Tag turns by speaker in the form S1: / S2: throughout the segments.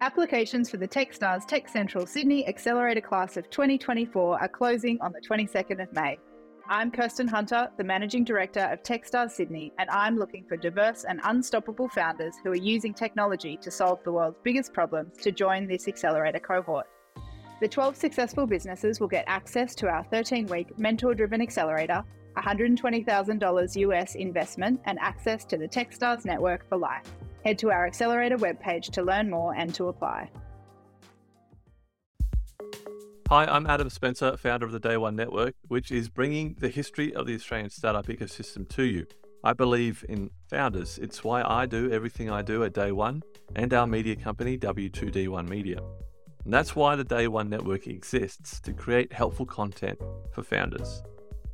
S1: Applications for the Techstars Tech Central Sydney Accelerator Class of 2024 are closing on the 22nd of May. I'm Kirsten Hunter, the Managing Director of Techstars Sydney, and I'm looking for diverse and unstoppable founders who are using technology to solve the world's biggest problems to join this accelerator cohort. The 12 successful businesses will get access to our 13 week mentor driven accelerator, $120,000 US investment, and access to the Techstars network for life. Head to our accelerator webpage to learn more and to apply.
S2: Hi, I'm Adam Spencer, founder of the Day One Network, which is bringing the history of the Australian startup ecosystem to you. I believe in founders. It's why I do everything I do at Day One and our media company, W2D1 Media. And that's why the Day One Network exists to create helpful content for founders.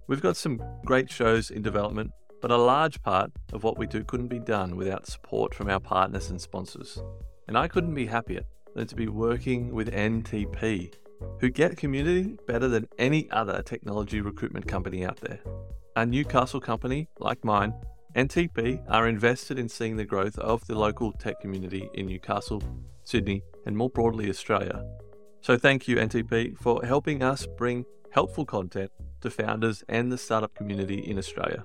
S2: We've got some great shows in development, but a large part of what we do couldn't be done without support from our partners and sponsors. And I couldn't be happier than to be working with NTP, who get community better than any other technology recruitment company out there. A Newcastle company like mine, NTP are invested in seeing the growth of the local tech community in Newcastle, Sydney, and more broadly Australia. So thank you, NTP, for helping us bring helpful content to founders and the startup community in Australia.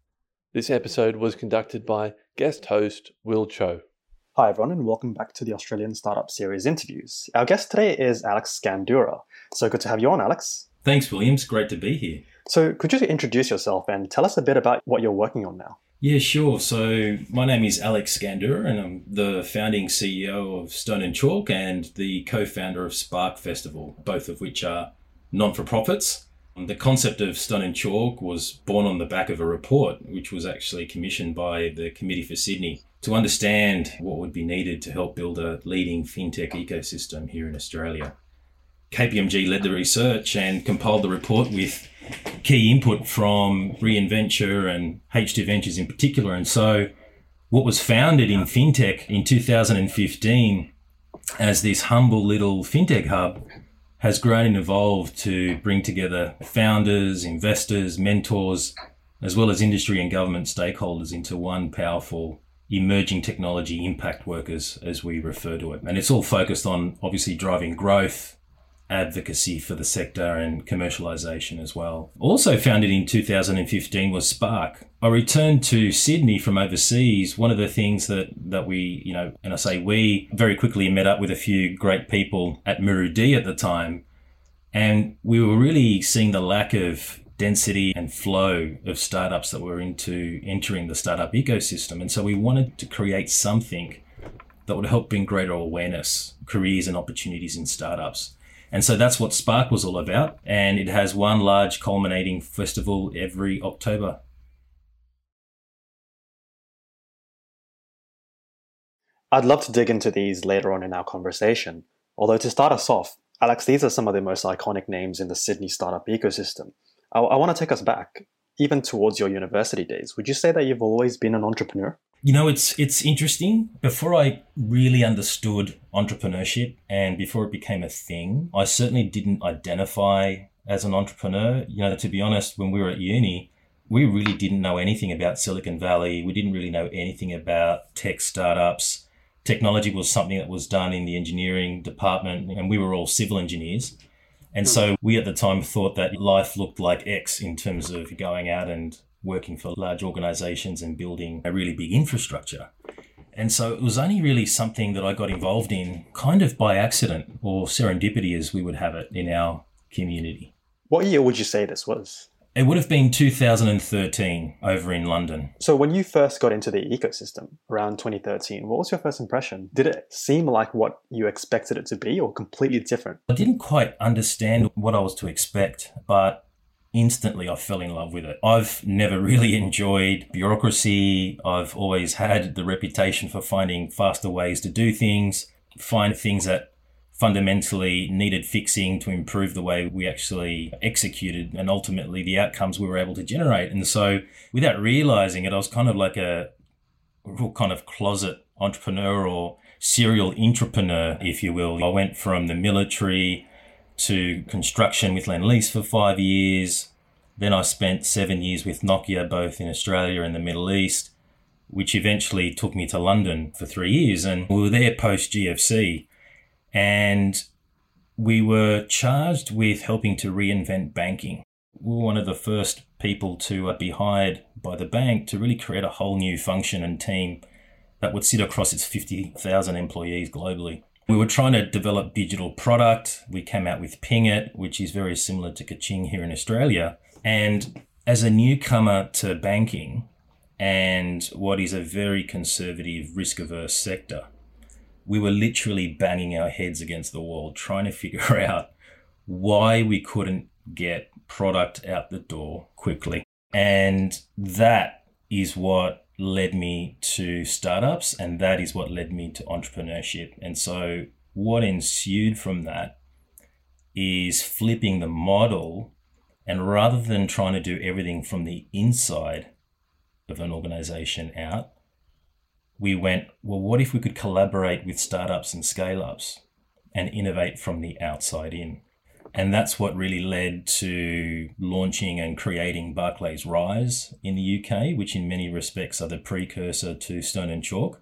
S2: This episode was conducted by guest host Will Tjo.
S3: Hi, everyone, and welcome back to the Australian Startup Series interviews. Our guest today is Alex Scandurra. So good to have you on, Alex.
S4: Thanks, Williams. Great to be here.
S3: So, could you introduce yourself and tell us a bit about what you're working on now?
S4: Yeah, sure. So my name is Alex Scandurra, and I'm the founding CEO of Stone and Chalk and the co-founder of Spark Festival, both of which are non-for-profits. Um, the concept of Stone and Chalk was born on the back of a report, which was actually commissioned by the Committee for Sydney to understand what would be needed to help build a leading fintech ecosystem here in Australia. KPMG led the research and compiled the report with key input from Reinventure and H2 Ventures in particular. And so, what was founded in fintech in 2015 as this humble little fintech hub has grown and evolved to bring together founders, investors, mentors, as well as industry and government stakeholders into one powerful emerging technology impact workers, as we refer to it. And it's all focused on obviously driving growth, advocacy for the sector and commercialization as well. Also founded in 2015 was Spark. I returned to Sydney from overseas. One of the things that, that we, you know, and I say we very quickly met up with a few great people at Muru-D at the time. And we were really seeing the lack of density and flow of startups that were into entering the startup ecosystem. And so we wanted to create something that would help bring greater awareness, careers and opportunities in startups. And so that's what Spark was all about. And it has one large culminating festival every October.
S3: I'd love to dig into these later on in our conversation. Although, to start us off, Alex, these are some of the most iconic names in the Sydney startup ecosystem. I, I want to take us back, even towards your university days. Would you say that you've always been an entrepreneur?
S4: You know, it's it's interesting. Before I really understood entrepreneurship and before it became a thing, I certainly didn't identify as an entrepreneur. You know, to be honest, when we were at uni, we really didn't know anything about Silicon Valley. We didn't really know anything about tech startups. Technology was something that was done in the engineering department, and we were all civil engineers. And hmm. so we at the time thought that life looked like X in terms of going out and working for large organizations and building a really big infrastructure. And so it was only really something that I got involved in kind of by accident or serendipity, as we would have it in our community.
S3: What year would you say this was?
S4: It would have been 2013 over in London.
S3: So, when you first got into the ecosystem around 2013, what was your first impression? Did it seem like what you expected it to be or completely different?
S4: I didn't quite understand what I was to expect, but instantly I fell in love with it. I've never really enjoyed bureaucracy. I've always had the reputation for finding faster ways to do things. find things that fundamentally needed fixing to improve the way we actually executed and ultimately the outcomes we were able to generate. And so without realizing it, I was kind of like a real kind of closet entrepreneur or serial entrepreneur, if you will. I went from the military to construction with Lendlease for five years. Then I spent seven years with Nokia, both in Australia and the Middle East, which eventually took me to London for three years. And we were there post GFC. And we were charged with helping to reinvent banking. We were one of the first people to uh, be hired by the bank to really create a whole new function and team that would sit across its 50,000 employees globally. We were trying to develop digital product. We came out with Pingit, which is very similar to Kaching here in Australia. And as a newcomer to banking and what is a very conservative, risk averse sector, we were literally banging our heads against the wall trying to figure out why we couldn't get product out the door quickly. And that is what led me to startups and that is what led me to entrepreneurship. And so what ensued from that is flipping the model and rather than trying to do everything from the inside of an organization out, we went, well, what if we could collaborate with startups and scale ups and innovate from the outside in? And that's what really led to launching and creating Barclays Rise in the UK, which in many respects are the precursor to Stone and Chalk,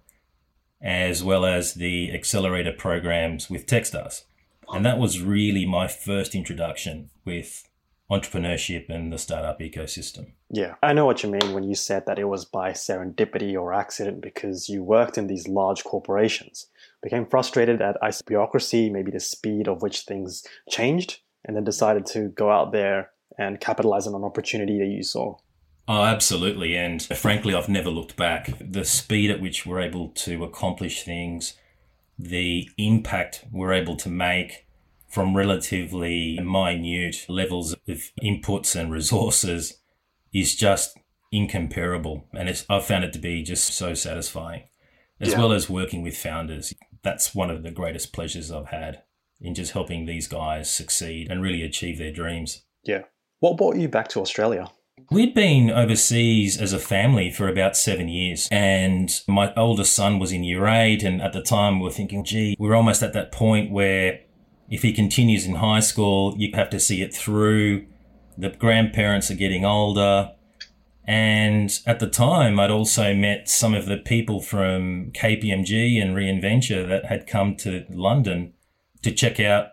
S4: as well as the accelerator programs with Techstars. And that was really my first introduction with entrepreneurship and the startup ecosystem.
S3: Yeah, I know what you mean when you said that it was by serendipity or accident because you worked in these large corporations, became frustrated at ICE bureaucracy, maybe the speed of which things changed, and then decided to go out there and capitalize on an opportunity that you saw.
S4: Oh, absolutely. And frankly, I've never looked back. The speed at which we're able to accomplish things, the impact we're able to make, from relatively minute levels of inputs and resources is just incomparable. And I've found it to be just so satisfying, as yeah. well as working with founders. That's one of the greatest pleasures I've had in just helping these guys succeed and really achieve their dreams.
S3: Yeah. What brought you back to Australia?
S4: We'd been overseas as a family for about seven years, and my oldest son was in year eight. And at the time, we were thinking, gee, we're almost at that point where if he continues in high school, you have to see it through. The grandparents are getting older. And at the time, I'd also met some of the people from KPMG and Reinventure that had come to London to check out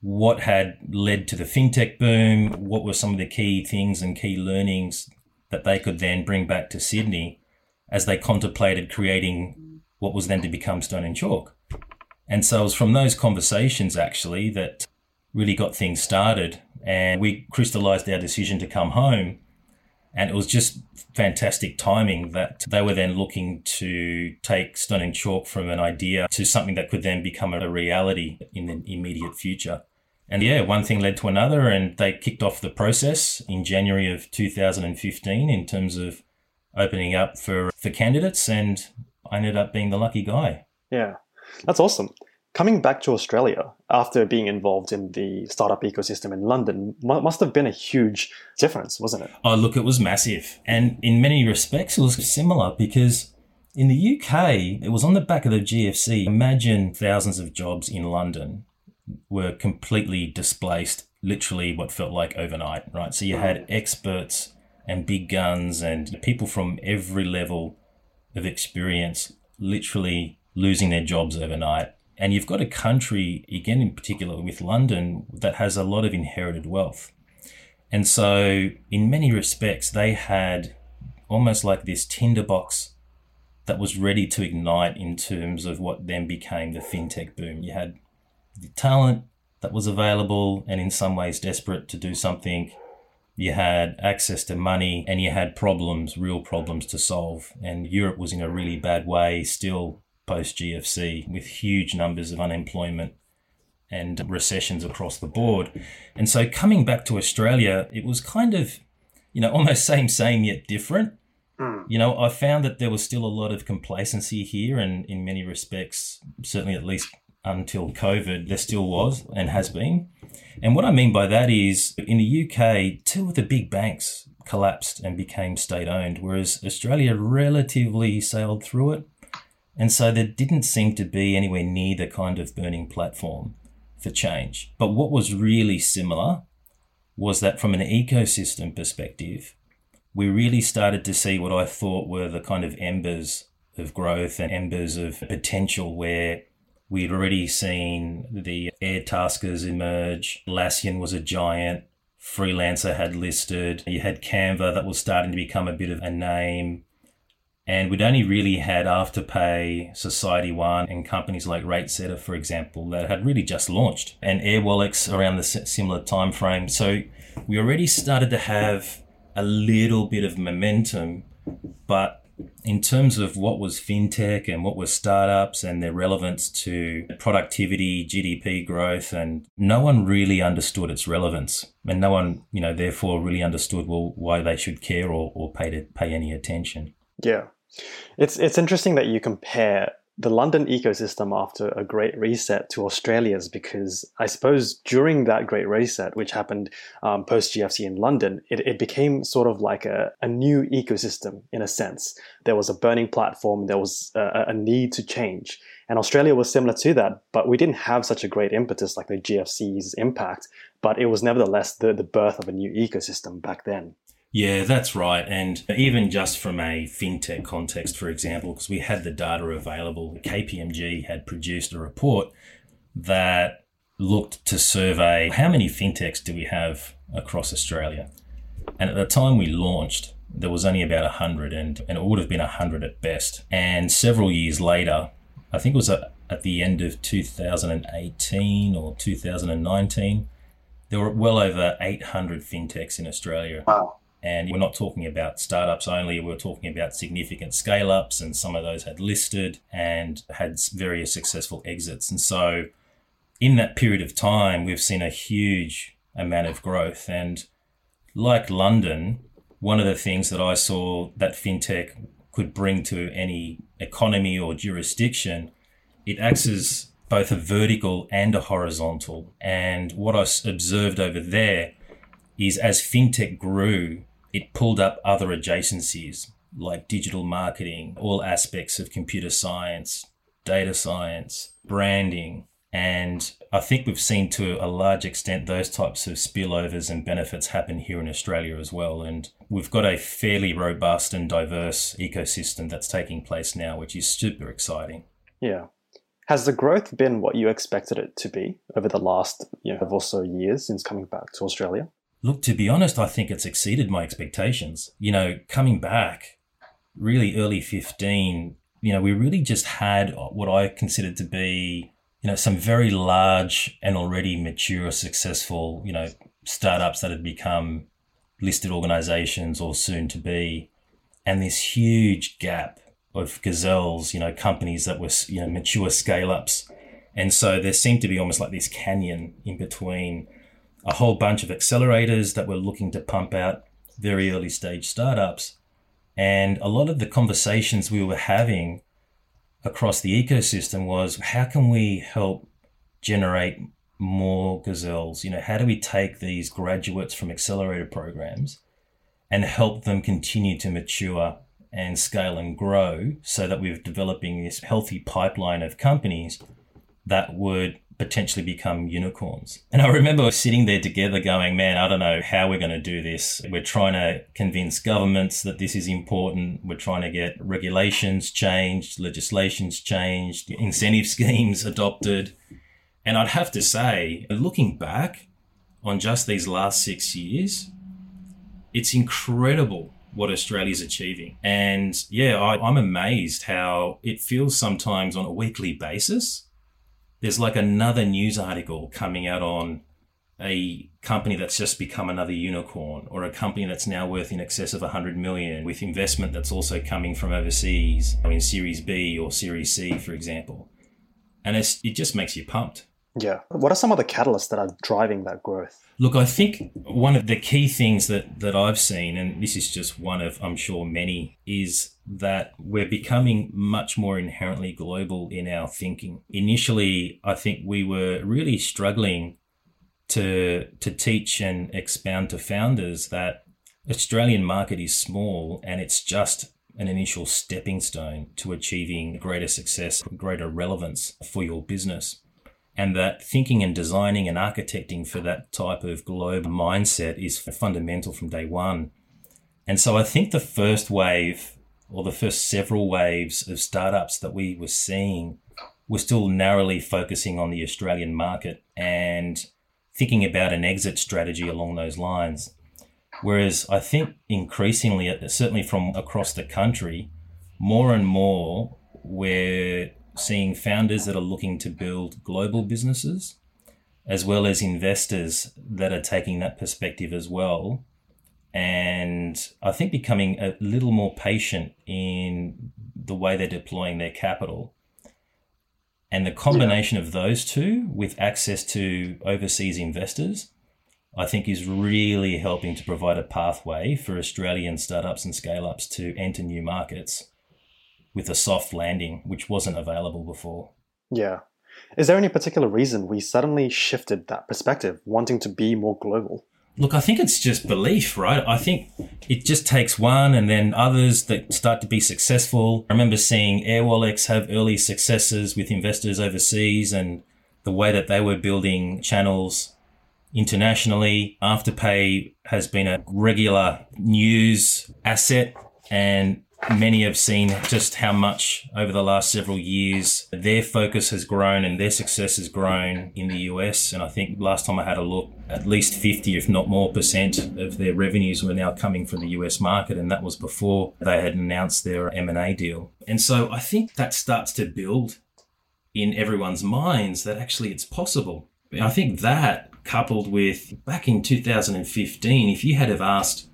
S4: what had led to the fintech boom, what were some of the key things and key learnings that they could then bring back to Sydney as they contemplated creating what was then to become Stone and Chalk. And so it was from those conversations actually that really got things started. And we crystallized our decision to come home. And it was just fantastic timing that they were then looking to take Stone and Chalk from an idea to something that could then become a reality in the immediate future. And yeah, one thing led to another, and they kicked off the process in January of 2015 in terms of opening up for, for candidates. And I ended up being the lucky guy.
S3: Yeah. That's awesome. Coming back to Australia after being involved in the startup ecosystem in London must have been a huge difference, wasn't it?
S4: Oh, look, it was massive. And in many respects, it was similar because in the UK, it was on the back of the GFC. Imagine thousands of jobs in London were completely displaced, literally what felt like overnight, right? So you had experts and big guns and people from every level of experience literally losing their jobs overnight. And you've got a country, again, in particular with London, that has a lot of inherited wealth. And so, in many respects, they had almost like this tinderbox that was ready to ignite in terms of what then became the fintech boom. You had the talent that was available and in some ways desperate to do something. You had access to money and you had problems, real problems to solve. And Europe was in a really bad way, still post GFC with huge numbers of unemployment and recessions across the board. And so coming back to Australia, it was kind of, you know, almost same, same, yet different Mm. You know, I found that there was still a lot of complacency here, and in many respects, certainly at least until COVID, there still was and has been. And what I mean by that is in the UK, two of the big banks collapsed and became state owned, whereas Australia relatively sailed through it. And so there didn't seem to be anywhere near the kind of burning platform for change. But what was really similar was that from an ecosystem perspective, we really started to see what I thought were the kind of embers of growth and embers of potential where we'd already seen the Airtaskers emerge. Lassian was a giant. Freelancer had listed. You had Canva that was starting to become a bit of a name. And we'd only really had Afterpay, SocietyOne, and companies like RateSetter, for example, that had really just launched, and Airwallex around the similar time frame. So we already started to have a little bit of momentum, but in terms of what was fintech and what was startups and their relevance to productivity, GDP growth, and no one really understood its relevance, and no one, you know, therefore really understood well why they should care or, or pay to pay any attention.
S3: Yeah, it's it's interesting that you compare the London ecosystem after a great reset to Australia's because I suppose during that great reset, which happened um, post GFC in London, it, it became sort of like a, a new ecosystem in a sense. There was a burning platform, there was a, a need to change. And Australia was similar to that, but we didn't have such a great impetus like the GFC's impact, but it was nevertheless the, the birth of a new ecosystem back then.
S4: Yeah, that's right. And even just from a fintech context, for example, because we had the data available, KPMG had produced a report that looked to survey how many fintechs do we have across Australia. And at the time we launched, there was only about 100, and, and it would have been 100 at best. And several years later, I think it was at, at the end of 2018 or 2019, there were well over 800 fintechs in Australia.
S3: Wow.
S4: And we're not talking about startups only, we're talking about significant scale ups, and some of those had listed and had various successful exits. And so, in that period of time, we've seen a huge amount of growth. And like London, one of the things that I saw that fintech could bring to any economy or jurisdiction, it acts as both a vertical and a horizontal. And what I observed over there is as fintech grew, it pulled up other adjacencies like digital marketing, all aspects of computer science, data science, branding. And I think we've seen to a large extent those types of spillovers and benefits happen here in Australia as well. And we've got a fairly robust and diverse ecosystem that's taking place now, which is super exciting.
S3: Yeah. Has the growth been what you expected it to be over the last you know, or so years since coming back to Australia?
S4: Look, to be honest, I think it's exceeded my expectations. You know, coming back really early 15, you know, we really just had what I considered to be, you know, some very large and already mature, successful, you know, startups that had become listed organizations or soon to be, and this huge gap of gazelles, you know, companies that were, you know, mature scale ups. And so there seemed to be almost like this canyon in between a whole bunch of accelerators that were looking to pump out very early stage startups. And a lot of the conversations we were having across the ecosystem was how can we help generate more gazelles? You know, how do we take these graduates from accelerator programs and help them continue to mature and scale and grow so that we're developing this healthy pipeline of companies that would potentially become unicorns. And I remember sitting there together going, man, I don't know how we're going to do this. We're trying to convince governments that this is important. We're trying to get regulations changed, legislations changed, incentive schemes adopted. And I'd have to say, looking back on just these last six years, it's incredible what Australia's achieving. And yeah, I, am amazed how it feels sometimes on a weekly basis there's like another news article coming out on a company that's just become another unicorn or a company that's now worth in excess of 100 million with investment that's also coming from overseas I mean series B or series C for example. And it just makes you pumped
S3: Yeah. What are some of the catalysts that are driving that growth?
S4: Look, I think one of the key things that, that I've seen, and this is just one of, I'm sure, many, is that we're becoming much more inherently global in our thinking. Initially, I think we were really struggling to, to teach and expound to founders that Australian market is small and it's just an initial stepping stone to achieving greater success, greater relevance for your business and that thinking and designing and architecting for that type of global mindset is fundamental from day one. And so I think the first wave or the first several waves of startups that we were seeing were still narrowly focusing on the Australian market and thinking about an exit strategy along those lines. Whereas I think increasingly, certainly from across the country, more and more we're seeing founders that are looking to build global businesses, as well as investors that are taking that perspective as well. And I think becoming a little more patient in the way they're deploying their capital. And the combination yeah. of those two with access to overseas investors, I think is really helping to provide a pathway for Australian startups and scale ups to enter new markets with a soft landing, which wasn't available before.
S3: Yeah. Is there any particular reason we suddenly shifted that perspective, wanting to be more global?
S4: Look, I think it's just belief, right? I think it just takes one and then others that start to be successful. I remember seeing Airwallex have early successes with investors overseas and the way that they were building channels internationally. Afterpay has been a regular news asset and many have seen just how much over the last several years their focus has grown and their success has grown in the US. And I think last time I had a look, at least 50, if not more percent of their revenues were now coming from the US market. And that was before they had announced their M&A deal. And so I think that starts to build in everyone's minds that actually it's possible. And I think that coupled with back in 2015, if you had have asked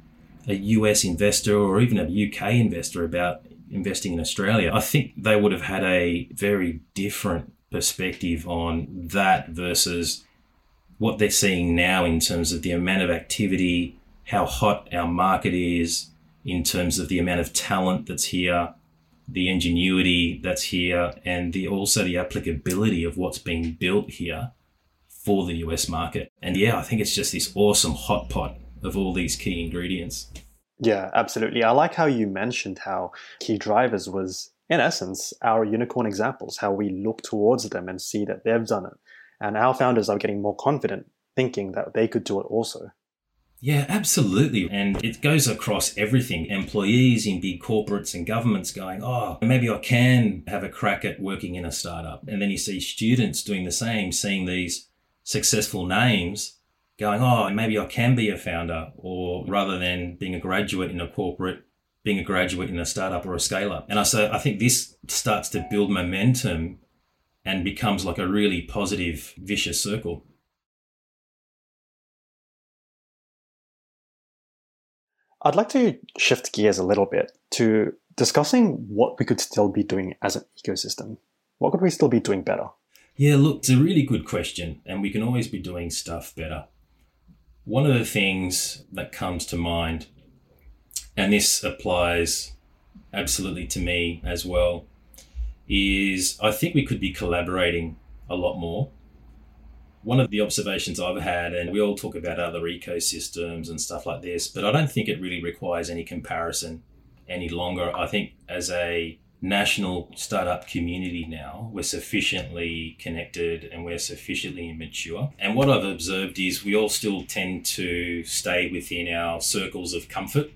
S4: a US investor or even a UK investor about investing in Australia, I think they would have had a very different perspective on that versus what they're seeing now in terms of the amount of activity, how hot our market is, in terms of the amount of talent that's here, the ingenuity that's here, and the also the applicability of what's being built here for the US market. And yeah, I think it's just this awesome hot pot of all these key ingredients.
S3: Yeah, absolutely. I like how you mentioned how key drivers was, in essence, our unicorn examples, how we look towards them and see that they've done it. And our founders are getting more confident thinking that they could do it also.
S4: Yeah, absolutely. And it goes across everything. Employees in big corporates and governments going, oh, maybe I can have a crack at working in a startup. And then you see students doing the same, seeing these successful names going, oh, maybe I can be a founder, or rather than being a graduate in a corporate, being a graduate in a startup or a scale up. And I so I think this starts to build momentum and becomes like a really positive, vicious circle.
S3: I'd like to shift gears a little bit to discussing what we could still be doing as an ecosystem. What could we still be doing better?
S4: Yeah, look, it's a really good question, and we can always be doing stuff better. One of the things that comes to mind, and this applies absolutely to me as well, is I think we could be collaborating a lot more. One of the observations I've had, and we all talk about other ecosystems and stuff like this, but I don't think it really requires any comparison any longer. I think as a national startup community now. We're sufficiently connected and we're sufficiently mature. And what I've observed is we all still tend to stay within our circles of comfort.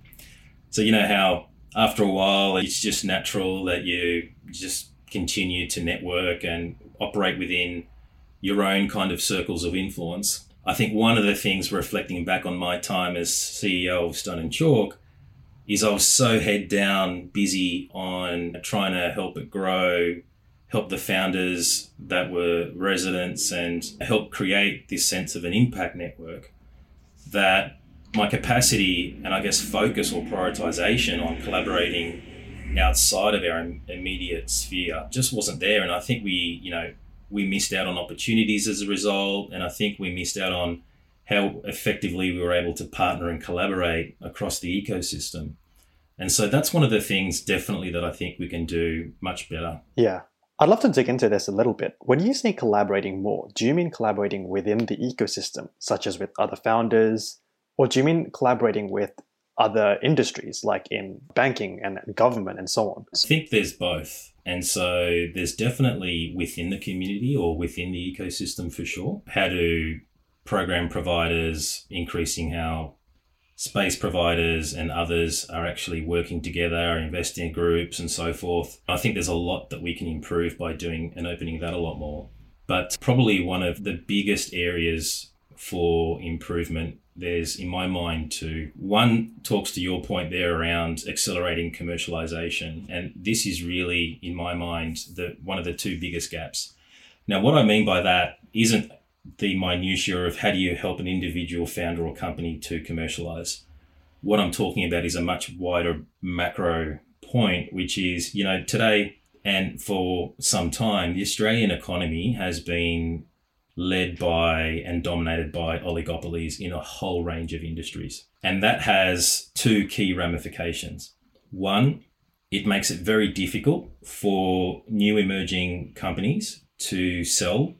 S4: So, you know how after a while it's just natural that you just continue to network and operate within your own kind of circles of influence. I think one of the things reflecting back on my time as CEO of Stone and Chalk is I was so head down, busy on trying to help it grow, help the founders that were residents, and help create this sense of an impact network that my capacity and I guess focus or prioritization on collaborating outside of our immediate sphere just wasn't there. And I think we, you know, we missed out on opportunities as a result. And I think we missed out on how effectively we were able to partner and collaborate across the ecosystem. And so that's one of the things definitely that I think we can do much better.
S3: Yeah. I'd love to dig into this a little bit. When you say collaborating more, do you mean collaborating within the ecosystem, such as with other founders, or do you mean collaborating with other industries like in banking and government and so on?
S4: I think there's both. And so there's definitely within the community or within the ecosystem for sure. How do program providers increasing how space providers and others are actually working together, investing in groups and so forth. I think there's a lot that we can improve by doing and opening that a lot more. But probably one of the biggest areas for improvement there's in my mind two one talks to your point there around accelerating commercialization and this is really in my mind the one of the two biggest gaps now what i mean by that isn't the minutiae of how do you help an individual founder or company to commercialize. What I'm talking about is a much wider macro point, which is, you know, today and for some time, the Australian economy has been led by and dominated by oligopolies in a whole range of industries. And that has two key ramifications. One, it makes it very difficult for new emerging companies to sell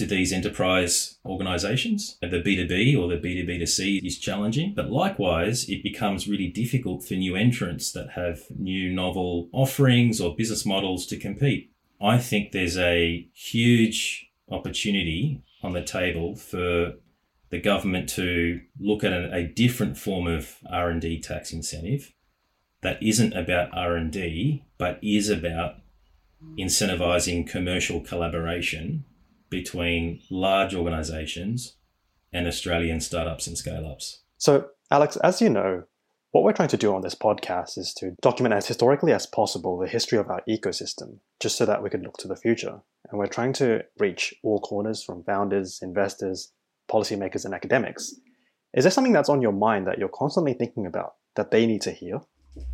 S4: to these enterprise organizations. The B2B or the B2B2C is challenging, but likewise, it becomes really difficult for new entrants that have new novel offerings or business models to compete. I think there's a huge opportunity on the table for the government to look at a, different form of R&D tax incentive that isn't about R&D but is about incentivizing commercial collaboration between large organizations and Australian startups and scale ups.
S3: So, Alex, as you know, what we're trying to do on this podcast is to document as historically as possible the history of our ecosystem, just so that we can look to the future. And we're trying to reach all corners from founders, investors, policymakers, and academics. Is there something that's on your mind that you're constantly thinking about that they need to hear?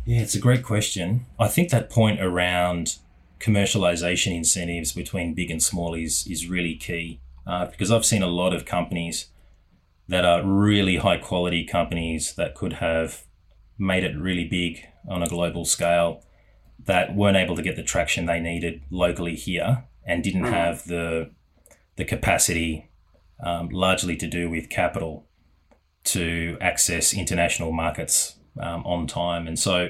S4: Yeah, it's a great question. I think that point around commercialization incentives between big and small is is really key uh, because I've seen a lot of companies that are really high quality companies that could have made it really big on a global scale that weren't able to get the traction they needed locally here and didn't mm. have the the capacity um, largely to do with capital to access international markets um, on time and so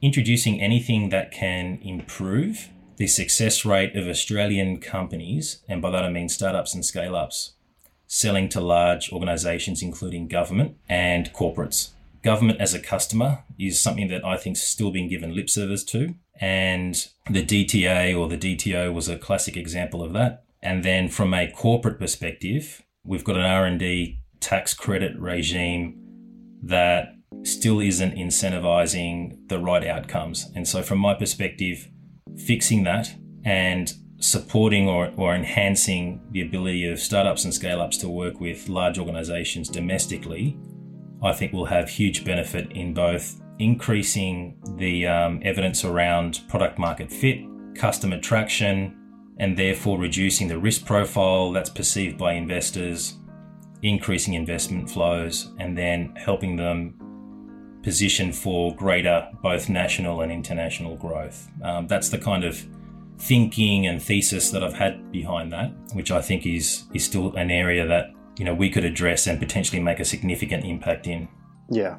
S4: introducing anything that can improve the success rate of Australian companies, and by that I mean startups and scale ups, selling to large organizations, including government and corporates. Government as a customer is something that I think is still being given lip service to. And the DTA or the DTO was a classic example of that. And then from a corporate perspective, we've got an R&D tax credit regime that still isn't incentivizing the right outcomes. And so from my perspective, fixing that and supporting or, or enhancing the ability of startups and scale ups to work with large organizations domestically, I think will have huge benefit in both increasing the um, evidence around product market fit, customer traction, and therefore reducing the risk profile that's perceived by investors, increasing investment flows, and then helping them position for greater both national and international growth. Um, that's the kind of thinking and thesis that I've had behind that, which I think is is still an area that you know we could address and potentially make a significant impact in.
S3: Yeah.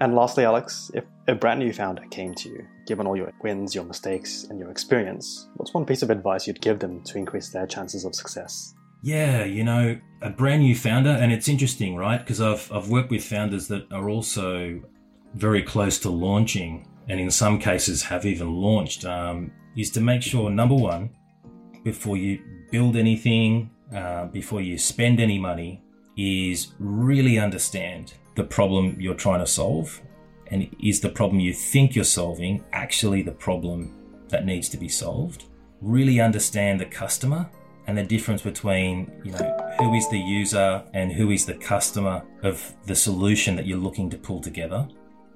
S3: And lastly, Alex, if a brand new founder came to you, given all your wins, your mistakes, and your experience, what's one piece of advice you'd give them to increase their chances of success?
S4: Yeah, you know, a brand new founder, and it's interesting, right? Because I've, I've worked with founders that are also very close to launching, and in some cases have even launched, um, is to make sure number one, before you build anything, uh, before you spend any money, is really understand the problem you're trying to solve. And is the problem you think you're solving actually the problem that needs to be solved? Really understand the customer and the difference between, you know, who is the user and who is the customer of the solution that you're looking to pull together.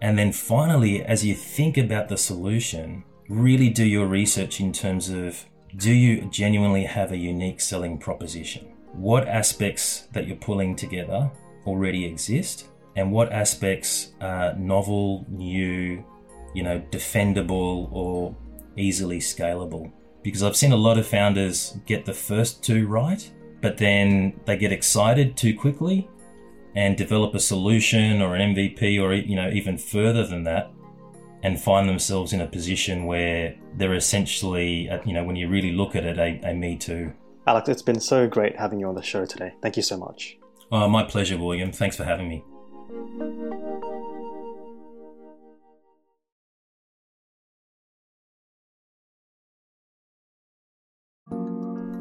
S4: And then finally, as you think about the solution, really do your research in terms of do you genuinely have a unique selling proposition? What aspects that you're pulling together already exist, and what aspects are novel, new, you know, defendable, or easily scalable? Because I've seen a lot of founders get the first two right, but then they get excited too quickly and develop a solution or an MVP or you know even further than that and find themselves in a position where they're essentially, uh, you know, when you really look at it, a, a me too.
S3: Alex, it's been so great having you on the show today. Thank you so much.
S4: Oh, my pleasure, William. Thanks for having me.